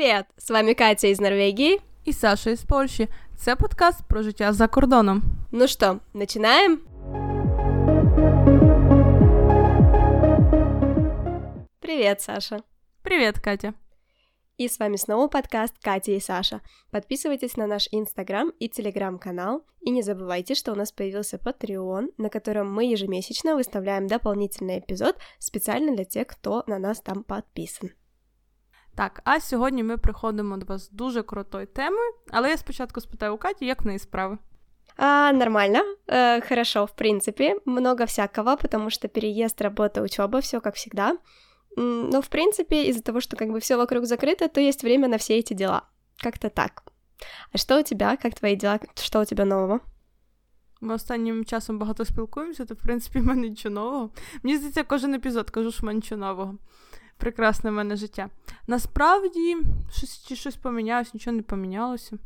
Привіт! З вами Катя із Норвегії і Саша із Польщі. Це подкаст про життя за кордоном. Ну що, починаємо? Привет, Саша. Привет, Катя. И с вами снова подкаст Катя и Саша. Подписывайтесь на наш Инстаграм и Телеграм-канал. И не забывайте, что у нас появился Patreon, на котором мы ежемесячно выставляем дополнительный эпизод специально для тех, кто на нас там подписан. Так, а сьогодні ми приходимо до вас з дуже крутою темою, але я спочатку спитаю у Каті, як в неї справи. А, нормально, э, хорошо, в принципе, много всякого, потому что переезд, работа, учеба, все как всегда. Но, в принципе, из-за того, что как бы все вокруг закрыто, то есть время на все эти дела. Как-то так. А что у тебя? Как твои дела? Что у тебя нового? Ми останнім часом багато спілкуємося, то в принципі в мене нічого нового. Мені здається, кожен епізод кажу, що в мене нічого нового. Прекрасне в мене життя. Насправді, щось чи щось помінялося, нічого не помінялося.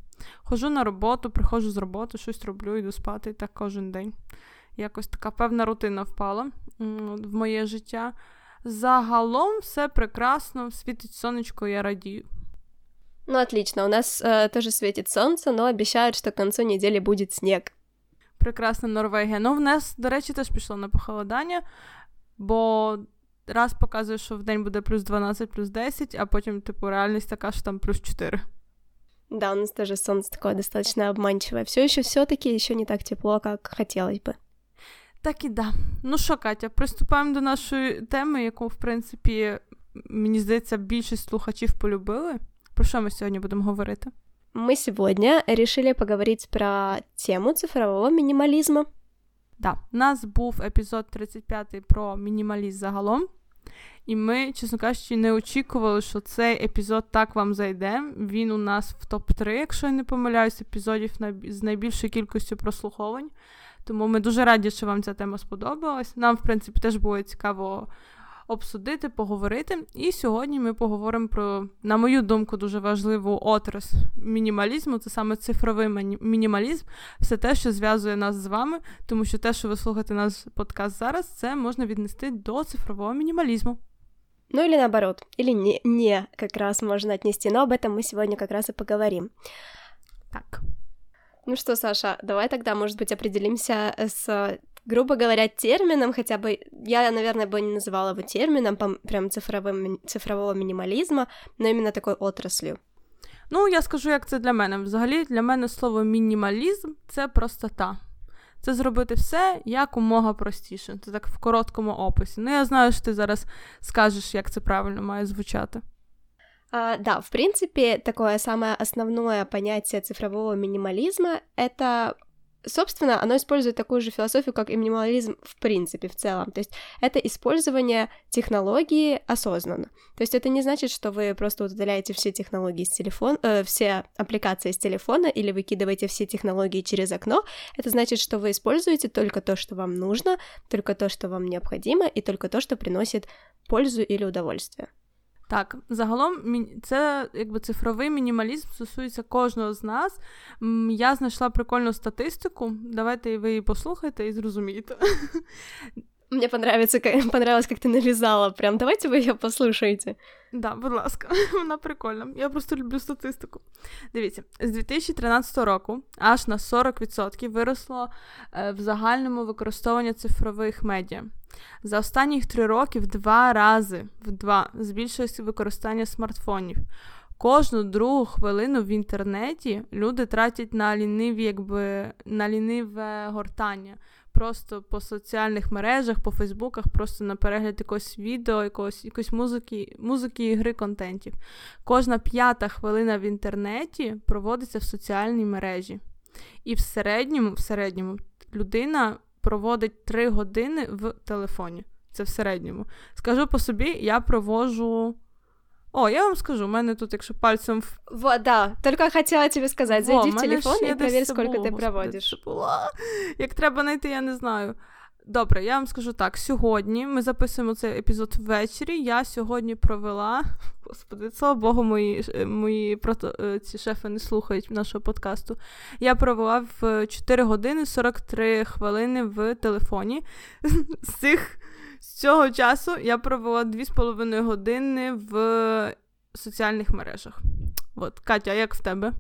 Хожу на роботу, приходжу з роботи, щось роблю, йду спати і так кожен день. Якось така певна рутина впала в моє життя. Загалом все прекрасно, світить сонечко, я радію. Ну, отлично. У нас э, тоже светит солнце, но обещают, что к концу недели будет снег. Прекрасна Норвегія. Ну, в нас, до речі, теж пішло на похолодання, бо раз показує, що в день буде плюс 12, плюс 10, а потім, типу, реальність така, що там плюс 4. Да, у нас тоже солнце такое достаточно обманчивое. Все еще все-таки еще не так тепло, как хотелось бы. Так і да. Ну що, Катя, приступаємо до нашої теми, яку, в принципі, мені здається, більшість слухачів полюбили. Про що ми сьогодні будемо говорити? Мы сегодня решили поговорить про тему цифрового минимализма. Да, у нас був епізод 35 про мінімалізм загалом, і ми, чесно кажучи, не очікували, що цей епізод так вам зайде. Він у нас в топ-3, якщо я не помиляюсь, епізодів з найбільшою кількістю прослуховань. Тому ми дуже раді, що вам ця тема сподобалась. Нам, в принципі, теж було цікаво обсудити, поговорити. І сьогодні ми поговоримо про, на мою думку, дуже важливу отрас мінімалізму. Це саме цифровий мінімалізм, все те, що зв'язує нас з вами, тому що те, що ви слухаєте наш подкаст зараз, це можна віднести до цифрового мінімалізму. Ну или наоборот, или не, не как раз можно отнести, но об этом мы сегодня как раз и поговорим. Так. Ну что, Саша, давай тогда, может быть, определимся с, грубо говоря, термином, хотя бы, я, наверное, бы не называла его термином, прям цифровым, цифрового мінімалізму, но именно такою отраслю. Ну, я скажу, як це для мене. Взагалі, для мене слово мінімалізм це простота. Це зробити все якомога простіше. Це так в короткому описі. Ну, я знаю, що ти зараз скажеш, як це правильно має звучати. А, да, в принципе, такое самое основное понятие цифрового минимализма — это собственно, оно использует такую же философию, как и минимализм в принципе, в целом. То есть это использование технологии осознанно. То есть это не значит, что вы просто удаляете все технологии с телефона, э, все аппликации с телефона или выкидываете все технологии через окно. Это значит, что вы используете только то, что вам нужно, только то, что вам необходимо, и только то, что приносит пользу или удовольствие. Так, загалом, це якби цифровий мінімалізм стосується кожного з нас. Я знайшла прикольну статистику. Давайте ви її послухайте і зрозумієте. Мне понравится, как, понравилось, как ты навязала. Прям давайте вы ее послушаете. Да, будь ласка, вона прикольна. Я просто люблю статистику. Дивіться, з 2013 року аж на 40% виросло е, в загальному використовуванні цифрових медіа. За останні три роки в два рази в два збільшилось використання смартфонів. Кожну другу хвилину в інтернеті люди тратять на ліниві, якби на ліниве гортання. Просто по соціальних мережах, по Фейсбуках, просто на перегляд якогось відео, якогось якоїсь музики, музики, ігри, контентів. Кожна п'ята хвилина в інтернеті проводиться в соціальній мережі. І в середньому, в середньому людина проводить 3 години в телефоні. Це в середньому. Скажу по собі, я провожу. О, я вам скажу, у мене тут, якщо пальцем. Вот, да, Только хотіла тобі сказати, зайди в телефон і перевір, скільки ти проводиш. Як треба знайти, я не знаю. Добре, я вам скажу так: сьогодні ми записуємо цей епізод ввечері. Я сьогодні провела. Господи, слава Богу, мої мої прото, е, ці шефи не слухають нашого подкасту. Я провела в 4 години 43 хвилини в телефоні. З цих з цього часу я провела 2,5 години в соціальних мережах. Вот, Катя, а в тебе?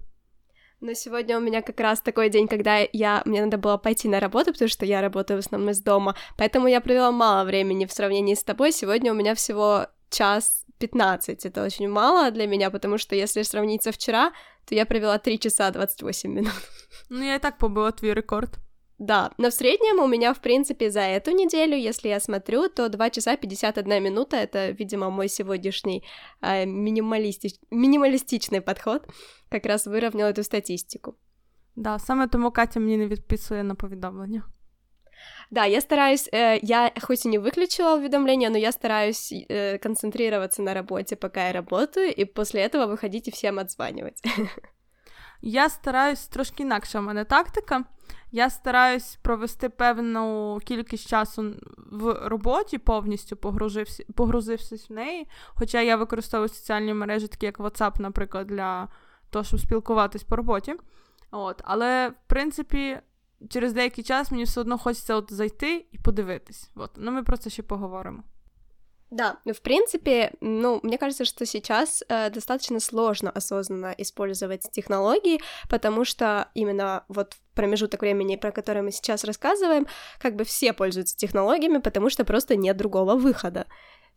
Но сегодня у меня как раз такой день, когда я, мне надо было пойти на работу, потому что я работаю в основном из дома, поэтому я провела мало времени в сравнении с тобой. Сегодня у меня всего час 15. Это очень мало для меня, потому что если сравнить со вчера, то я провела 3 часа 28 минут. Ну, я и так побыла твой рекорд. Да, но в среднем у меня, в принципе, за эту неделю, если я смотрю, то 2 часа 51 минута — это, видимо, мой сегодняшний э, минималистич... минималистичный подход, как раз выровнял эту статистику. Да, саме тому Катя мені не відписує на повідомлення. Да, я стараюсь, э, я хоть и не выключила уведомления, но я стараюсь э, концентрироваться на работе, пока я работаю, и после этого выходить и всем отзванивать. Я стараюсь трошки інакша в мене тактика. Я стараюсь провести певну кількість часу в роботі, повністю погрузився, погрузившись в неї. Хоча я використовую соціальні мережі, такі як WhatsApp, наприклад, для того, щоб спілкуватись по роботі. От. Але, в принципі, через деякий час мені все одно хочеться от зайти і подивитись. От. Ну, ми про це ще поговоримо. Да, в принципе, ну, мне кажется, что сейчас э, достаточно сложно осознанно использовать технологии, потому что именно вот в промежуток времени, про который мы сейчас рассказываем, как бы все пользуются технологиями, потому что просто нет другого выхода.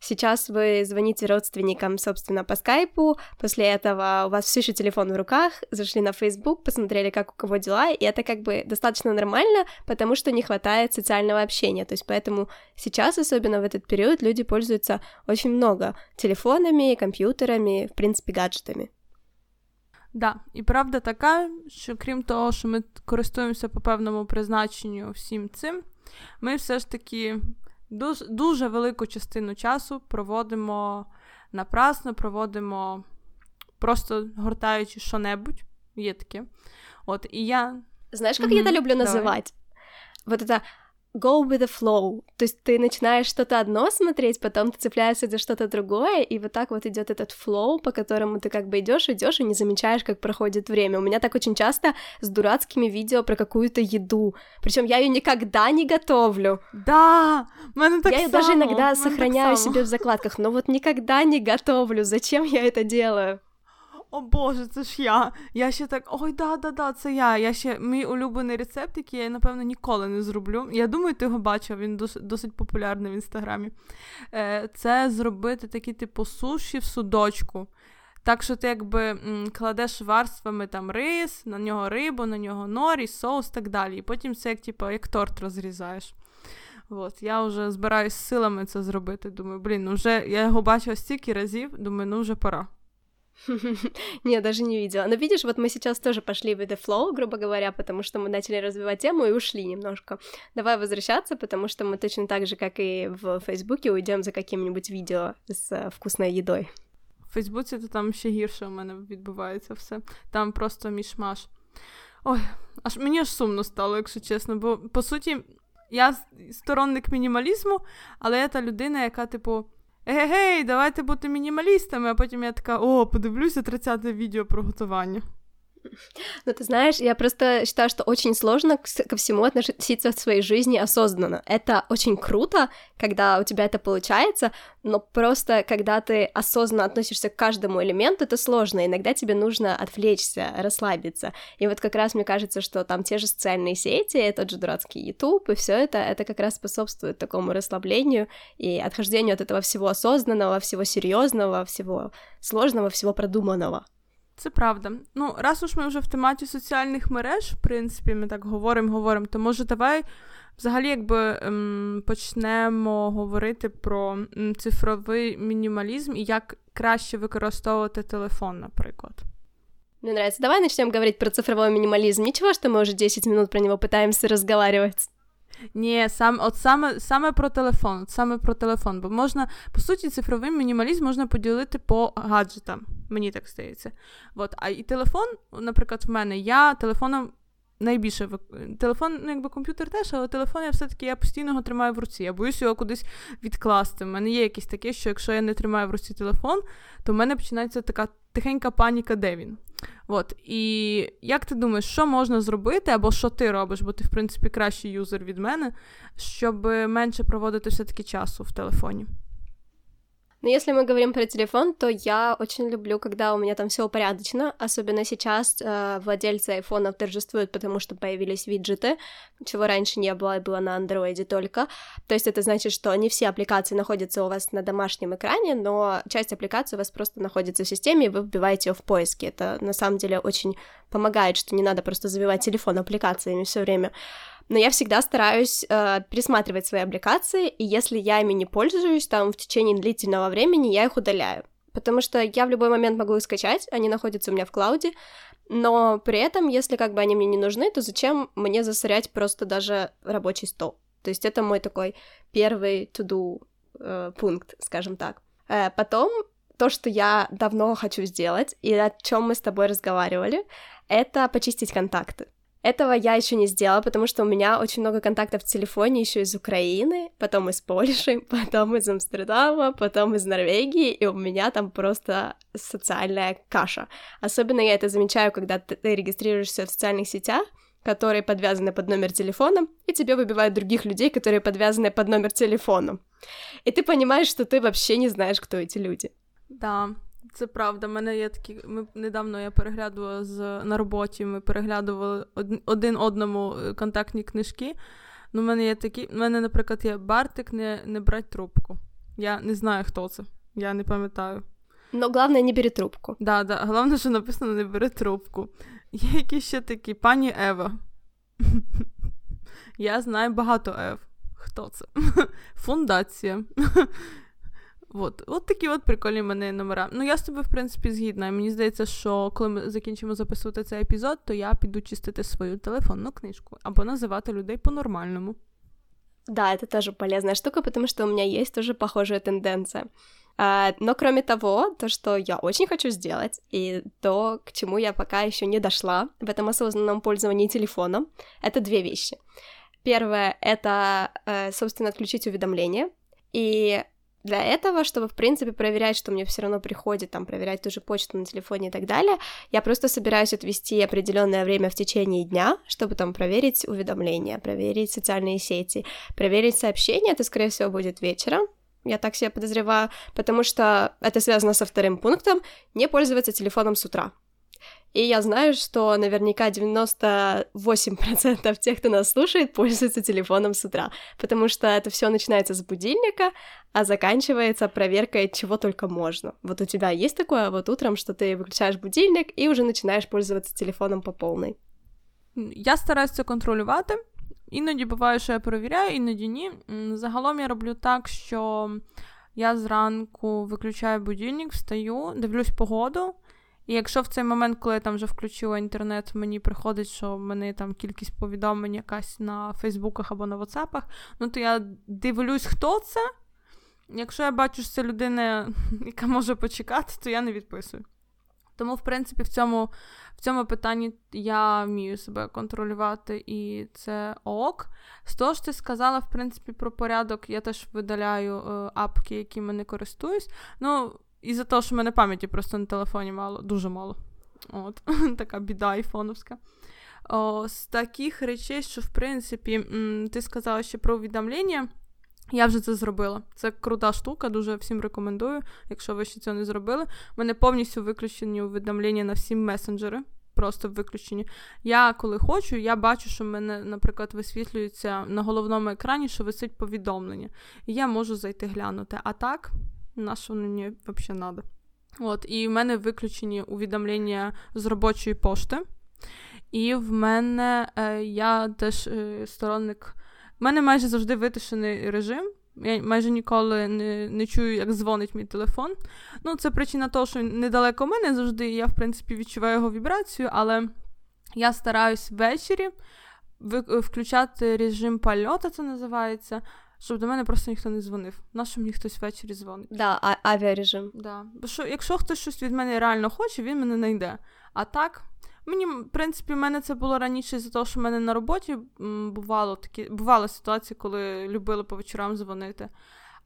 Сейчас вы звоните родственникам, собственно, по скайпу, после этого у вас все еще телефон в руках, зашли на Facebook, посмотрели, как у кого дела, и это как бы достаточно нормально, потому что не хватает социального общения. То есть поэтому сейчас, особенно в этот период, люди пользуются очень много телефонами, комп'ютерами, в принципі, гаджетами. Да, і правда така, що крім того, що ми користуємося по певному призначенню всім цим, ми все ж таки дуже, дуже велику частину часу проводимо напрасно, проводимо просто гортаючи що-небудь. Є таке. От, і я... Знаешь, как mm-hmm. я это люблю называть? Вот это go with the flow. То есть ты начинаешь что-то одно смотреть, потом ты цепляешься за что-то другое, и вот так вот идет этот flow, по которому ты как бы идешь, идешь и не замечаешь, как проходит время. У меня так очень часто с дурацкими видео про какую-то еду. Причем я ее никогда не готовлю. Да, мене так Я ее даже иногда сохраняю себе в закладках, но вот никогда не готовлю. Зачем я это делаю? О Боже, це ж я. Я ще так, ой, да-да-да, це я. Я ще мій улюблений рецепт, який я, напевно, ніколи не зроблю. Я думаю, ти його бачив, він досить, популярний в інстаграмі. Е, Це зробити такі, типу, суші в судочку. Так що ти якби кладеш варствами там рис, на нього рибу, на нього норі, соус так далі. І потім це як типу, як торт розрізаєш. От, Я вже збираюсь силами це зробити. Думаю, блін, ну вже я його бачила стільки разів, думаю, ну вже пора. Не, даже не видела. Но видишь, вот мы сейчас тоже пошли в the flow, грубо говоря, потому что мы начали развивать тему и ушли немножко. Давай возвращаться, потому что мы точно так же, как и в Фейсбуке, уйдем за каким-нибудь видео с э, вкусной едой. В Фейсбуці то там ще гірше у мене відбувається все. Там просто мішмаш. Ой, аж мені аж сумно стало, якщо чесно, бо по суті, я сторонник мінімалізму, але я та людина, яка, типу. Гей, давайте бути мінімалістами, а потім я така, о, подивлюся 30-те відео про готування. Ну, ты знаешь, я просто считаю, что очень сложно ко всему относиться в своей жизни осознанно. Это очень круто, когда у тебя это получается, но просто когда ты осознанно относишься к каждому элементу, это сложно. Иногда тебе нужно отвлечься, расслабиться. И вот как раз мне кажется, что там те же социальные сети, тот же дурацкий YouTube и все это, это как раз способствует такому расслаблению и отхождению от этого всего осознанного, всего серьезного, всего сложного, всего продуманного. Це правда. Ну, раз уж ми вже в тематі соціальних мереж, в принципі, ми так говоримо, говоримо, то може давай взагалі якби ем, почнемо говорити про цифровий мінімалізм і як краще використовувати телефон, наприклад. Мне нравится. Давай начнем говорить про цифровой минимализм. Ничего, что мы уже 10 минут про него пытаемся разговаривать. Ні, сам, от саме саме про телефон, от саме про телефон. Бо можна, по суті, цифровий мінімалізм можна поділити по гаджетам. Мені так здається. От, А і телефон, наприклад, в мене я телефоном найбільше телефон, ну якби комп'ютер теж, але телефон я все-таки я постійно його тримаю в руці. Я боюсь його кудись відкласти. У мене є якісь таке, що якщо я не тримаю в руці телефон, то в мене починається така тихенька паніка, де він. От. І як ти думаєш, що можна зробити, або що ти робиш, бо ти, в принципі, кращий юзер від мене, щоб менше проводити все-таки часу в телефоні? Но если мы говорим про телефон, то я очень люблю, когда у меня там все упорядочено, особенно сейчас э, владельцы айфонов торжествуют, потому что появились виджеты, чего раньше не было, было на андроиде только. То есть это значит, что не все аппликации находятся у вас на домашнем экране, но часть аппликаций у вас просто находится в системе, и вы вбиваете ее в поиске. Это на самом деле очень помогает, что не надо просто забивать телефон аппликациями все время но я всегда стараюсь э, пересматривать свои аппликации, и если я ими не пользуюсь, там, в течение длительного времени, я их удаляю. Потому что я в любой момент могу их скачать, они находятся у меня в клауде, но при этом, если как бы они мне не нужны, то зачем мне засорять просто даже рабочий стол? То есть это мой такой первый to-do э, пункт, скажем так. Э, потом то, что я давно хочу сделать, и о чем мы с тобой разговаривали, это почистить контакты. Этого я еще не сделала, потому что у меня очень много контактов в телефоне еще из Украины, потом из Польши, потом из Амстердама, потом из Норвегии, и у меня там просто социальная каша. Особенно я это замечаю, когда ты регистрируешься в социальных сетях, которые подвязаны под номер телефона, и тебе выбивают других людей, которые подвязаны под номер телефона. И ты понимаешь, что ты вообще не знаешь, кто эти люди. Да, Це правда, мене є такі. Ми недавно я переглядувала з на роботі. Ми переглядували один одному е, контактні книжки. Ну, в мене є такі. В мене, наприклад, є Бартик не не брать трубку. Я не знаю, хто це. Я не пам'ятаю. Ну, головне, не бери трубку. Да, да. Головне, що написано не бери трубку. Є якісь ще такі пані Ева. Я знаю багато Ев. Хто це? Фундація. От от такі от прикольні мене номера. Ну, я з тобою, в принципі, згідна. Мені здається, що коли ми закінчимо записувати цей епізод, то я піду чистити свою телефонну книжку або називати людей по-нормальному. Да, это тоже полезная штука, потому что у меня есть тоже похожая тенденция. А, но кроме того, то, что я очень хочу сделать, и то, к чему я пока еще не дошла в этом осознанном пользовании телефоном, это две вещи. Первое — это, э, собственно, отключить уведомления. И для этого, чтобы, в принципе, проверять, что мне все равно приходит, там, проверять ту же почту на телефоне и так далее, я просто собираюсь отвести определенное время в течение дня, чтобы там проверить уведомления, проверить социальные сети, проверить сообщения, это, скорее всего, будет вечером, я так себя подозреваю, потому что это связано со вторым пунктом, не пользоваться телефоном с утра. И я знаю, что наверняка 98% тех, кто нас слушает, пользуются телефоном с утра, потому что это все начинается с будильника, а заканчивается проверкой чего только можно. Вот у тебя есть такое вот утром, что ты выключаешь будильник и уже начинаешь пользоваться телефоном по полной? Я стараюсь це контролювати. Іноді буває, що я перевіряю, іноді ні. Загалом я роблю так, що я зранку виключаю будильник, встаю, дивлюсь погоду. І якщо в цей момент, коли я там вже включила інтернет, мені приходить, що в мене там кількість повідомлень якась на Фейсбуках або на Ватсапах, ну то я дивлюсь, хто це. Якщо я бачу, що це людина, яка може почекати, то я не відписую. Тому, в принципі, в цьому в цьому питанні я вмію себе контролювати, і це ок. З того ж ти сказала, в принципі, про порядок, я теж видаляю е, апки, якими не користуюсь. Ну, і за те, що в мене пам'яті просто на телефоні мало, дуже мало. От, Така біда айфоновська. О, З таких речей, що, в принципі, ти сказала ще про увідомлення. Я вже це зробила. Це крута штука, дуже всім рекомендую, якщо ви ще цього не зробили. У мене повністю виключені увідомлення на всі месенджери. Просто виключені. Я коли хочу, я бачу, що в мене, наприклад, висвітлюється на головному екрані, що висить повідомлення. І я можу зайти глянути. А так, на що мені взагалі треба. От, і в мене виключені увідомлення з робочої пошти. І в мене е, я теж е, сторонник. В мене майже завжди витишений режим. Я майже ніколи не не чую, як дзвонить мій телефон. Ну, це причина того, що недалеко мене завжди, я, в принципі, відчуваю його вібрацію, але я стараюсь ввечері включати режим польоту, це називається щоб до мене просто ніхто не дзвонив. Нащо мені хтось ввечері дзвонить? Да, а- авіарежим. Да. Бо що, якщо хтось щось від мене реально хоче, він мене знайде. А так, мені, в принципі, в мене це було раніше за те, що в мене на роботі бувало такі, бували ситуації, коли любили по вечорам дзвонити.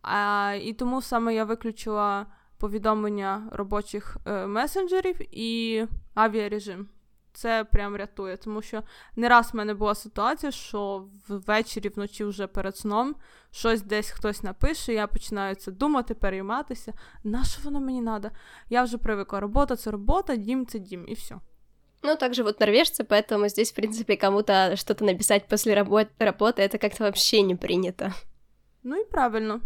А, І тому саме я виключила повідомлення робочих е, месенджерів і авіарежим це прям рятує. Тому що не раз в мене була ситуація, що ввечері, вночі вже перед сном щось десь хтось напише, я починаю це думати, перейматися. На що воно мені треба? Я вже привикла. Робота це робота, дім це дім, і все. Ну, так живут норвежцы, поэтому здесь, в принципе, кому-то что-то написать после работы, работы это как-то вообще не принято. Ну і правильно.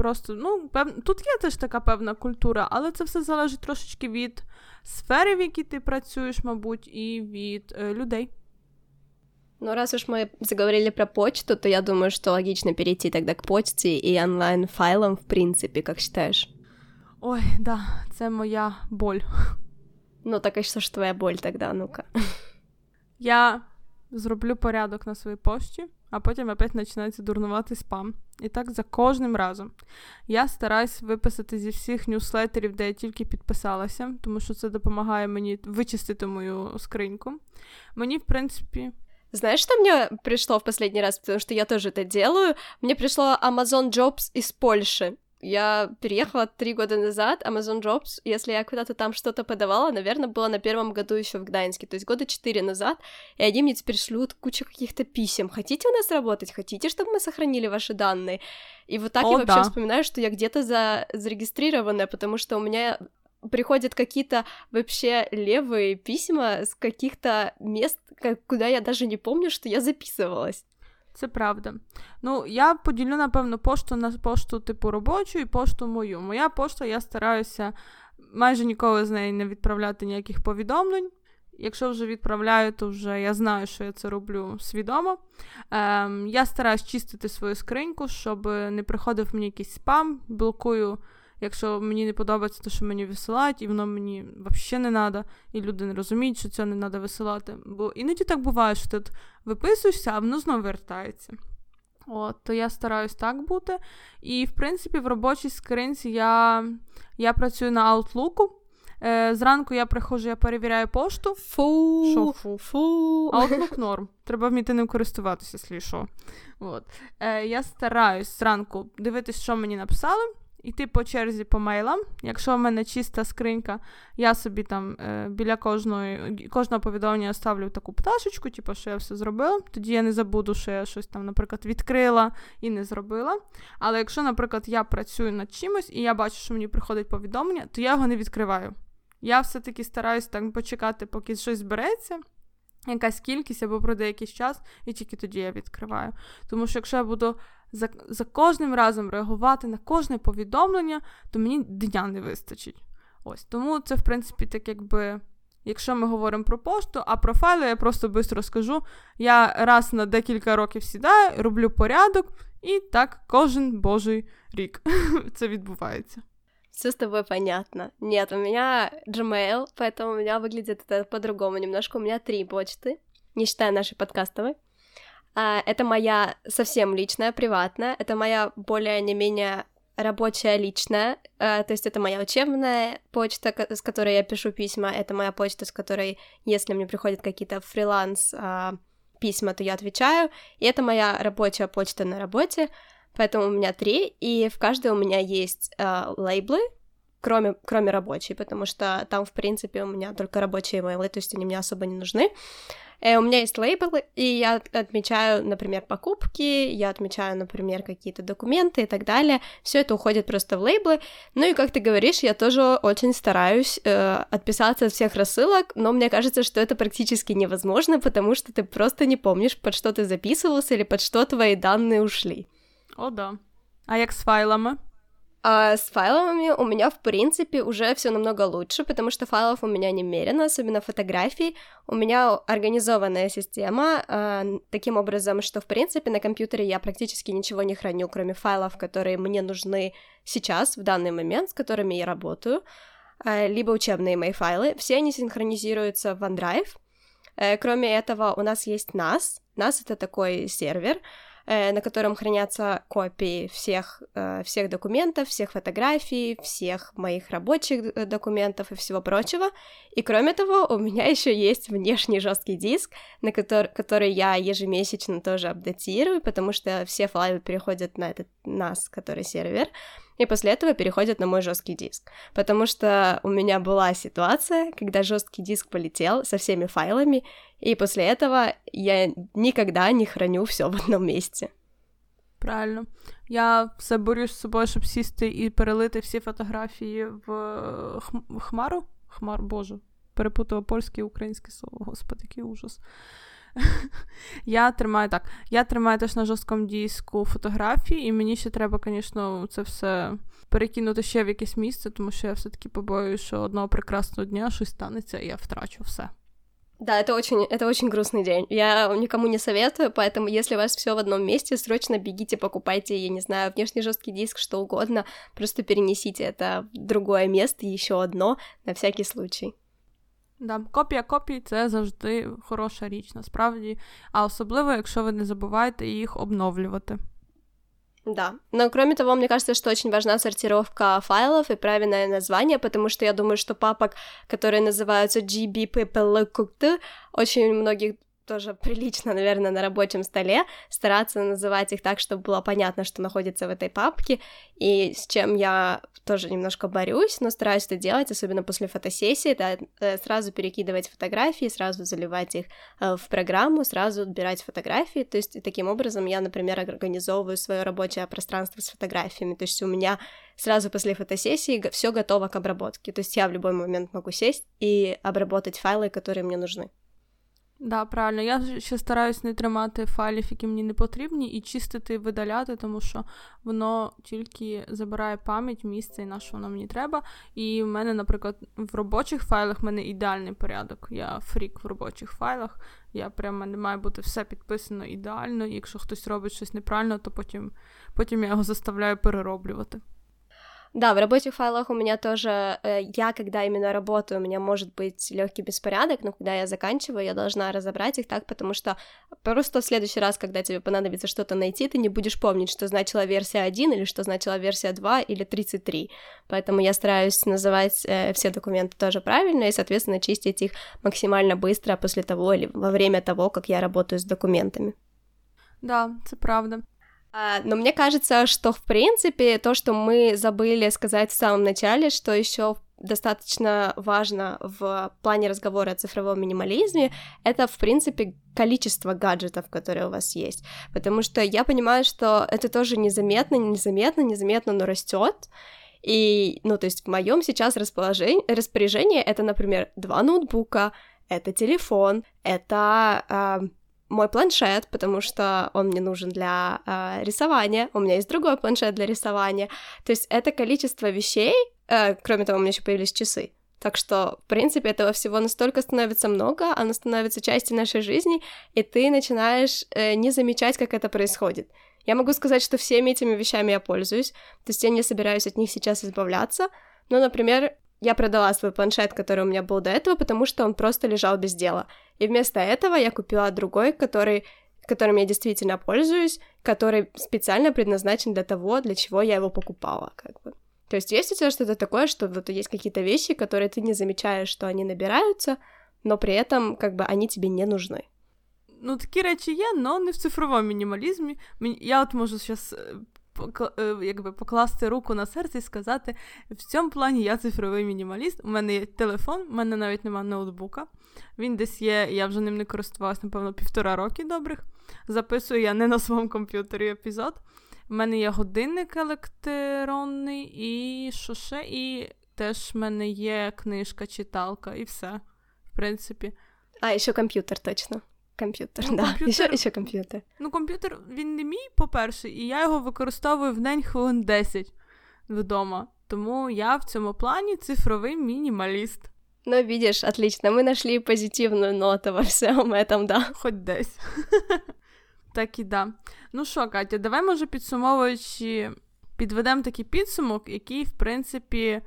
Просто, ну, пев... тут є теж така певна культура, але це все залежить трошечки від сфери, в якій ти працюєш, мабуть, і від е, людей. Ну, раз уж мы заговорили про почту, то я думаю, что логично перейти тогда к почте и онлайн-файлам, в принципе, как считаешь? Ой, да, це моя боль. Ну, так и что ж твоя боль тогда, ну-ка? Я зроблю порядок на своїй пошті, а потім опять починається дурнувати спам. І так за кожним разом. Я стараюсь виписати зі всіх ньюслетерів, де я тільки підписалася, тому що це допомагає мені вичистити мою скриньку. Мені, в принципі. Знаешь, что мне пришло в последний раз, потому что я тоже это делаю? Мне пришло Amazon Jobs из Польши. Я переехала три года назад, Amazon Jobs, если я куда-то там что-то подавала, наверное, было на первом году еще в Гданьске, то есть года четыре назад, и они мне теперь шлют кучу каких-то писем. Хотите у нас работать? Хотите, чтобы мы сохранили ваши данные? И вот так О, я вообще да. вспоминаю, что я где-то за... зарегистрированная, потому что у меня приходят какие-то вообще левые письма с каких-то мест, куда я даже не помню, что я записывалась. Це правда. Ну, я поділю, напевно, пошту на пошту типу робочу і пошту мою. Моя пошта, я стараюся майже ніколи з неї не відправляти ніяких повідомлень. Якщо вже відправляю, то вже я знаю, що я це роблю свідомо. Ем, Я стараюсь чистити свою скриньку, щоб не приходив мені якийсь спам, блокую якщо мені не подобається те, що мені висилають, і воно мені взагалі не треба, і люди не розуміють, що це не треба висилати. Бо іноді так буває, що ти виписуєшся, а воно знову вертається. От, То я стараюсь так бути. І, в принципі, в робочій скринці я я працюю на Outlook. Е, Зранку я приходжу, я перевіряю пошту. Фу, Шо фу? фу. Outlook норм. Треба вміти ним користуватися, якщо що. От. Е, Я стараюсь зранку дивитися, що мені написали йти по черзі по мейлам. Якщо в мене чиста скринька, я собі там е, біля кожної, кожного повідомлення ставлю таку пташечку, типу, що я все зробила. Тоді я не забуду, що я щось там, наприклад, відкрила і не зробила. Але якщо, наприклад, я працюю над чимось і я бачу, що мені приходить повідомлення, то я його не відкриваю. Я все-таки стараюсь так почекати, поки щось збереться. Якась кількість або пройде якийсь час, і тільки тоді я відкриваю. Тому що якщо я буду за за кожним разом реагувати на кожне повідомлення, то мені дня не вистачить. Ось Тому це, в принципі, так якби. Якщо ми говоримо про пошту, а про файли я просто швидко розкажу. Я раз на декілька років сідаю, роблю порядок, і так кожен божий рік це відбувається. Все с тобой понятно. Нет, у меня Gmail, поэтому у меня выглядит это по-другому немножко. У меня три почты, не считая нашей подкастовой. А, это моя совсем личная, приватная, это моя более не менее рабочая личная, а, то есть это моя учебная почта, с которой я пишу письма, это моя почта, с которой, если мне приходят какие-то фриланс а, письма, то я отвечаю, и это моя рабочая почта на работе, поэтому у меня три, и в каждой у меня есть лейблы, кроме, кроме рабочей, потому что там, в принципе, у меня только рабочие имейлы, то есть они мне особо не нужны. Э, у меня есть лейблы, и я отмечаю, например, покупки, я отмечаю, например, какие-то документы и так далее. Все это уходит просто в лейблы. Ну и, как ты говоришь, я тоже очень стараюсь э, отписаться от всех рассылок, но мне кажется, что это практически невозможно, потому что ты просто не помнишь, под что ты записывался или под что твои данные ушли. О, да. А як с файлами? А с файлами у меня, в принципе, уже все намного лучше, потому что файлов у меня немерено, особенно фотографий. У меня организованная система э, таким образом, что, в принципе, на компьютере я практически ничего не храню, кроме файлов, которые мне нужны сейчас, в данный момент, с которыми я работаю, э, либо учебные мои файлы. Все они синхронизируются в OneDrive. Э, кроме этого, у нас есть NAS. NAS — это такой сервер, Э, на котором хранятся копии всех, э, всех документов, всех фотографий, всех моих рабочих э, документов и всего прочего. И кроме того, у меня еще есть внешний жесткий диск, на который, который я ежемесячно тоже апдатирую, потому что все файлы переходят на этот NAS, который сервер и после этого переходят на мой жесткий диск. Потому что у меня была ситуация, когда жесткий диск полетел со всеми файлами, и после этого я никогда не храню все в одном месте. Правильно. Я все борюсь з собою, щоб сісти і перелити всі фотографії в хмару. Хмар, Боже, перепутала польське і українське слово, господи, який ужас. Я тримаю так. Я тримаю теж на жорсткому диску фотографії, і мені ще треба, звісно, це все перекинути ще в якесь місце, тому що я все-таки побоююсь, що одного прекрасного дня щось станеться, і я втрачу все. Да, это очень, это очень грустный день. Я никому не советую, поэтому если у вас все в одном месте, срочно бегите, покупайте, я не знаю, внешний жесткий диск, что угодно, просто перенесите это в другое место, еще одно, на всякий случай. Да, Копія копій це завжди хороша річ, насправді, а особливо, якщо ви не забуваєте їх обновлювати. Да. Но кроме того, мне кажется, что очень важна сортировка файлов и правильное название, потому что я думаю, что папок, которые называются GBPPLQT, очень многих тоже прилично, наверное, на рабочем столе, стараться называть их так, чтобы было понятно, что находится в этой папке, и с чем я тоже немножко борюсь, но стараюсь это делать, особенно после фотосессии, да, э, сразу перекидывать фотографии, сразу заливать их э, в программу, сразу отбирать фотографии, то есть таким образом я, например, организовываю свое рабочее пространство с фотографиями, то есть у меня сразу после фотосессии все готово к обработке, то есть я в любой момент могу сесть и обработать файлы, которые мне нужны. Да, правильно. Я ще стараюсь не тримати файлів, які мені не потрібні, і чистити, видаляти, тому що воно тільки забирає пам'ять, місце і на що воно мені треба. І в мене, наприклад, в робочих файлах в мене ідеальний порядок. Я фрік в робочих файлах. Я прямо не має бути все підписано ідеально. І якщо хтось робить щось неправильно, то потім, потім я його заставляю перероблювати. Да, в рабочих файлах у меня тоже, э, я когда именно работаю, у меня может быть легкий беспорядок, но когда я заканчиваю, я должна разобрать их так, потому что просто в следующий раз, когда тебе понадобится что-то найти, ты не будешь помнить, что значила версия 1 или что значила версия 2 или 33. Поэтому я стараюсь называть э, все документы тоже правильно и, соответственно, чистить их максимально быстро после того или во время того, как я работаю с документами. Да, это правда. А, но мне кажется, что в принципе то, что мы забыли сказать в самом начале, что еще достаточно важно в плане разговора о цифровом минимализме, это, в принципе, количество гаджетов, которые у вас есть. Потому что я понимаю, что это тоже незаметно, незаметно, незаметно, но растет. И, ну, то есть в моем сейчас расположении, распоряжении это, например, два ноутбука, это телефон, это э, мой планшет, потому что он мне нужен для э, рисования. У меня есть другой планшет для рисования. То есть это количество вещей. Э, кроме того, у меня еще появились часы. Так что, в принципе, этого всего настолько становится много, оно становится частью нашей жизни, и ты начинаешь э, не замечать, как это происходит. Я могу сказать, что всеми этими вещами я пользуюсь, то есть я не собираюсь от них сейчас избавляться, но, например, я продала свой планшет, который у меня был до этого, потому что он просто лежал без дела. И вместо этого я купила другой, который которым я действительно пользуюсь, который специально предназначен для того, для чего я его покупала, как бы. То есть есть у тебя что-то такое, что вот есть какие-то вещи, которые ты не замечаешь, что они набираются, но при этом как бы они тебе не нужны. Ну, такі речі є, але не в цифровому мінімалізмі. Я от можу зараз Е, якби покласти руку на серце і сказати: в цьому плані я цифровий мінімаліст. У мене є телефон, у мене навіть немає ноутбука. Він десь є, я вже ним не користувалася, напевно, півтора роки добрих. Записую я не на своєму комп'ютері епізод. У мене є годинник електронний і що ще, і теж в мене є книжка, читалка, і все. В принципі. А, ще комп'ютер точно комп'ютер. Ну, да. комп'ютер... І, ще, і ще комп'ютер. Ну, комп'ютер він не мій, по-перше, і я його використовую в день хвилин 10 вдома. Тому я в цьому плані цифровий мінімаліст. Ну, видишь, отлично. Мы нашли позитивную ноту во всем этом, да. Хоч десь. Так і да. Ну що, Катя, давай, може, підсумовуючи, підведемо такий підсумок, який, в принципі,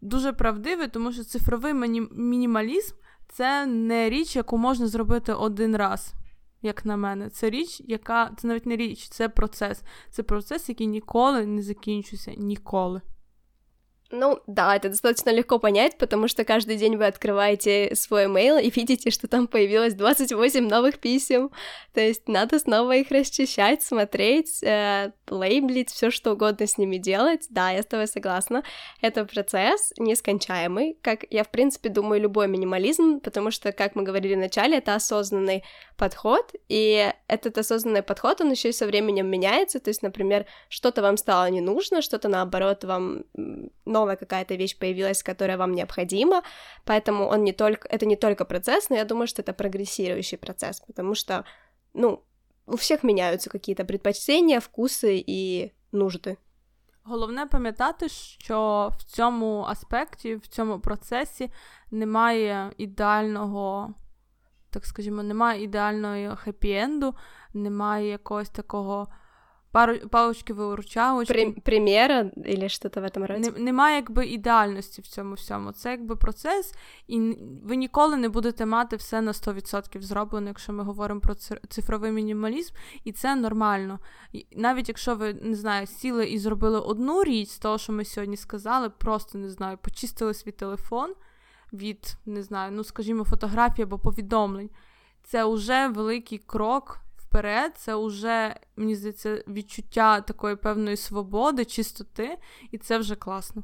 дуже правдивий, тому що цифровий мінімалізм це не річ, яку можна зробити один раз, як на мене. Це річ, яка це навіть не річ, це процес. Це процес, який ніколи не закінчується. Ніколи. Ну, да, это достаточно легко понять, потому что каждый день вы открываете свой mail и видите, что там появилось 28 новых писем. То есть надо снова их расчищать, смотреть, э, лейблить, все что угодно с ними делать. Да, я с тобой согласна. Это процесс нескончаемый, как я, в принципе, думаю, любой минимализм, потому что, как мы говорили в начале, это осознанный подход, и этот осознанный подход, он еще и со временем меняется. То есть, например, что-то вам стало не нужно, что-то наоборот вам новая какая-то вещь появилась, которая вам необходима, поэтому он не только, это не только процесс, но я думаю, что это прогрессирующий процесс, потому что, ну, у всех меняются какие-то предпочтения, вкуси і нужди. Головне пам'ятати, що в цьому аспекті, в цьому процесі немає ідеального, так скажімо, немає ідеальної хеппі-енду, немає якогось такого пару палочки виручалочки. При, примера или что-то в этом роді? Немає якби ідеальності в цьому всьому. Це якби процес, і ви ніколи не будете мати все на 100% зроблено, якщо ми говоримо про цифровий мінімалізм, і це нормально. І навіть якщо ви не знаю, сіли і зробили одну річ з того, що ми сьогодні сказали, просто не знаю, почистили свій телефон від не знаю, ну скажімо, фотографії або повідомлень. Це вже великий крок вперед, це вже, мені здається, відчуття такої певної свободи, чистоти, і це вже класно.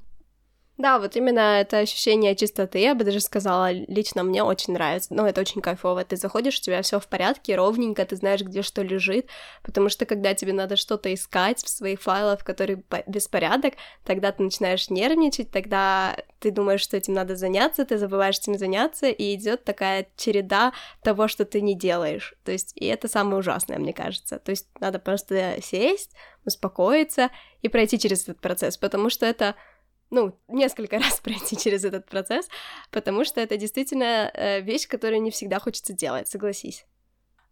Да, вот именно это ощущение чистоты, я бы даже сказала, лично мне очень нравится. Ну, это очень кайфово. Ты заходишь, у тебя все в порядке, ровненько, ты знаешь, где что лежит, потому что когда тебе надо что-то искать в своих файлах, которые беспорядок, тогда ты начинаешь нервничать, тогда ты думаешь, что этим надо заняться, ты забываешь этим заняться, и идет такая череда того, что ты не делаешь. То есть, и это самое ужасное, мне кажется. То есть, надо просто сесть, успокоиться и пройти через этот процесс, потому что это ну, несколько раз пройти через этот процесс, потому что это действительно э, вещь, которую не всегда хочется делать, согласись.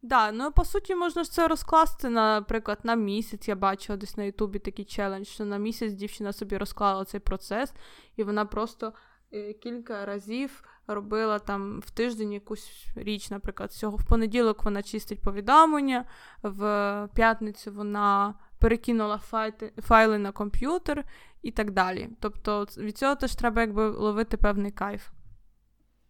Да, ну по суті, можна ж це розкласти, наприклад, на місяць. Я бачила десь на Ютубі такий челендж, що на місяць дівчина собі розклала цей процес, і вона просто е, кілька разів робила там в тиждень якусь річ, наприклад, всього в понеділок вона чистить повідомлення, в п'ятницю вона перекинула файли, файли на комп'ютер і так далі. Тобто від цього теж треба якби ловити певний кайф.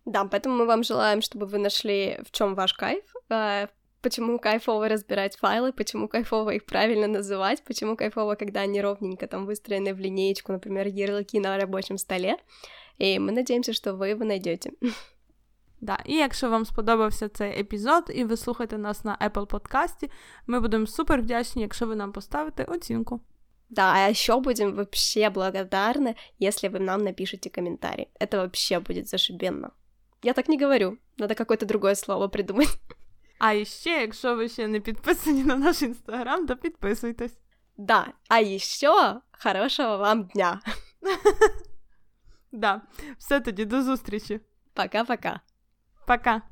Да, поэтому мы вам желаем, чтобы вы нашли, в чем ваш кайф, э, почему кайфово разбирать файлы, почему кайфово их правильно называть, почему кайфово, когда они ровненько там выстроены в линеечку, например, ярлыки на рабочем столе. И мы надеемся, что вы его найдете. Да, І якщо вам сподобався цей епізод і ви слухаєте нас на Apple подкасті, ми будемо супер вдячні, якщо ви нам поставите оцінку. Да, а еще будем вообще благодарны, если вы нам напишите комментарий. Это вообще будет зашибенно. Я так не говорю, надо какое-то другое слово придумать. А ще, якщо ви ще не підписані на наш інстаграм, то підписуйтесь. Да, а еще хорошего вам дня. Да, все тоді до зустрічі. Пока-пока. Пока.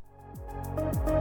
thank you